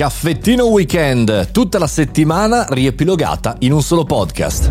Caffettino Weekend, tutta la settimana riepilogata in un solo podcast.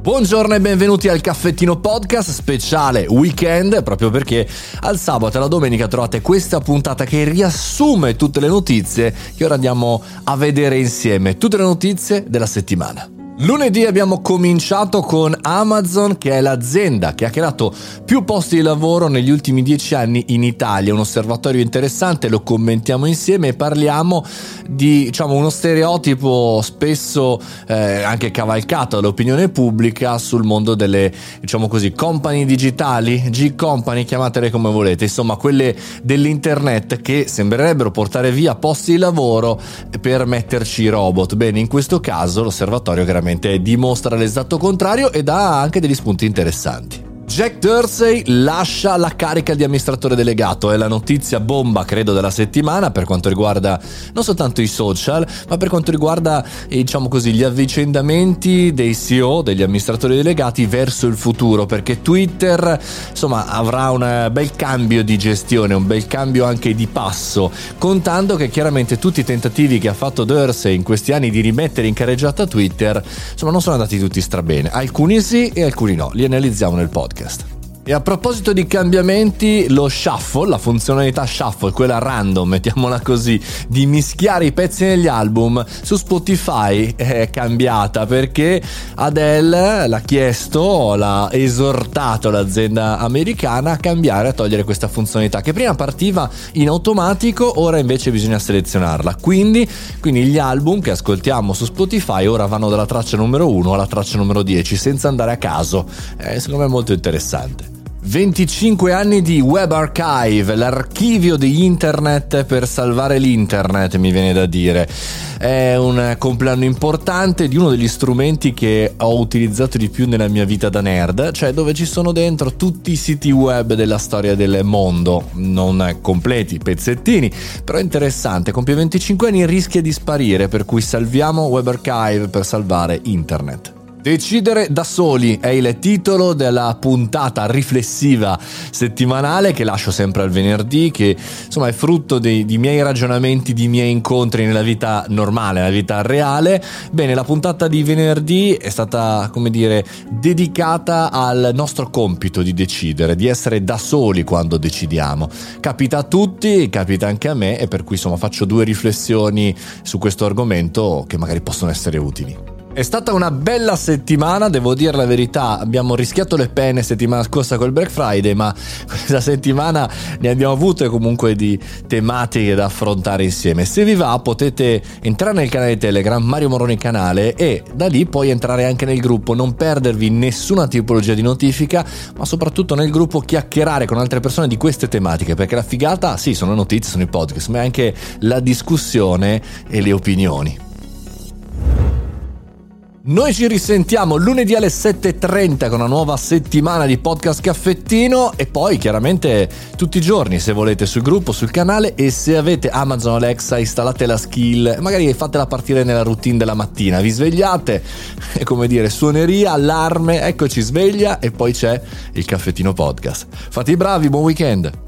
Buongiorno e benvenuti al Caffettino Podcast speciale weekend, proprio perché al sabato e alla domenica trovate questa puntata che riassume tutte le notizie che ora andiamo a vedere insieme, tutte le notizie della settimana. Lunedì abbiamo cominciato con Amazon, che è l'azienda che ha creato più posti di lavoro negli ultimi dieci anni in Italia. Un osservatorio interessante, lo commentiamo insieme e parliamo di diciamo, uno stereotipo spesso eh, anche cavalcato dall'opinione pubblica sul mondo delle diciamo così, company digitali, G-company, chiamatele come volete, insomma quelle dell'internet che sembrerebbero portare via posti di lavoro per metterci robot. Bene, in questo caso l'osservatorio chiaramente dimostra l'esatto contrario e dà anche degli spunti interessanti. Jack Dorsey lascia la carica di amministratore delegato, è la notizia bomba credo della settimana per quanto riguarda non soltanto i social, ma per quanto riguarda eh, diciamo così gli avvicendamenti dei CEO, degli amministratori delegati verso il futuro, perché Twitter insomma avrà un bel cambio di gestione, un bel cambio anche di passo, contando che chiaramente tutti i tentativi che ha fatto Dorsey in questi anni di rimettere in carreggiata Twitter, insomma non sono andati tutti strabene, alcuni sì e alcuni no, li analizziamo nel podcast. podcast. E a proposito di cambiamenti, lo shuffle, la funzionalità shuffle, quella random, mettiamola così, di mischiare i pezzi negli album, su Spotify è cambiata perché Adele l'ha chiesto, l'ha esortato l'azienda americana a cambiare, a togliere questa funzionalità che prima partiva in automatico, ora invece bisogna selezionarla. Quindi, quindi gli album che ascoltiamo su Spotify ora vanno dalla traccia numero 1 alla traccia numero 10 senza andare a caso. Eh, secondo me è molto interessante. 25 anni di Web Archive, l'archivio di internet per salvare l'internet, mi viene da dire. È un compleanno importante di uno degli strumenti che ho utilizzato di più nella mia vita da nerd, cioè dove ci sono dentro tutti i siti web della storia del mondo, non completi, pezzettini, però interessante, compie 25 anni e rischia di sparire, per cui salviamo Web Archive per salvare internet. Decidere da soli è il titolo della puntata riflessiva settimanale che lascio sempre al venerdì, che insomma è frutto dei, di miei ragionamenti, di miei incontri nella vita normale, nella vita reale. Bene, la puntata di venerdì è stata, come dire, dedicata al nostro compito di decidere, di essere da soli quando decidiamo. Capita a tutti, capita anche a me e per cui insomma faccio due riflessioni su questo argomento che magari possono essere utili. È stata una bella settimana, devo dire la verità, abbiamo rischiato le penne settimana scorsa col Black Friday, ma questa settimana ne abbiamo avute comunque di tematiche da affrontare insieme. Se vi va potete entrare nel canale Telegram, Mario Moroni canale, e da lì poi entrare anche nel gruppo, non perdervi nessuna tipologia di notifica, ma soprattutto nel gruppo chiacchierare con altre persone di queste tematiche, perché la figata, sì, sono notizie, sono i podcast, ma è anche la discussione e le opinioni. Noi ci risentiamo lunedì alle 7.30 con una nuova settimana di podcast caffettino e poi chiaramente tutti i giorni se volete sul gruppo, sul canale e se avete Amazon Alexa installate la skill, magari fatela partire nella routine della mattina, vi svegliate, è come dire suoneria, allarme, eccoci sveglia e poi c'è il caffettino podcast. Fate i bravi, buon weekend!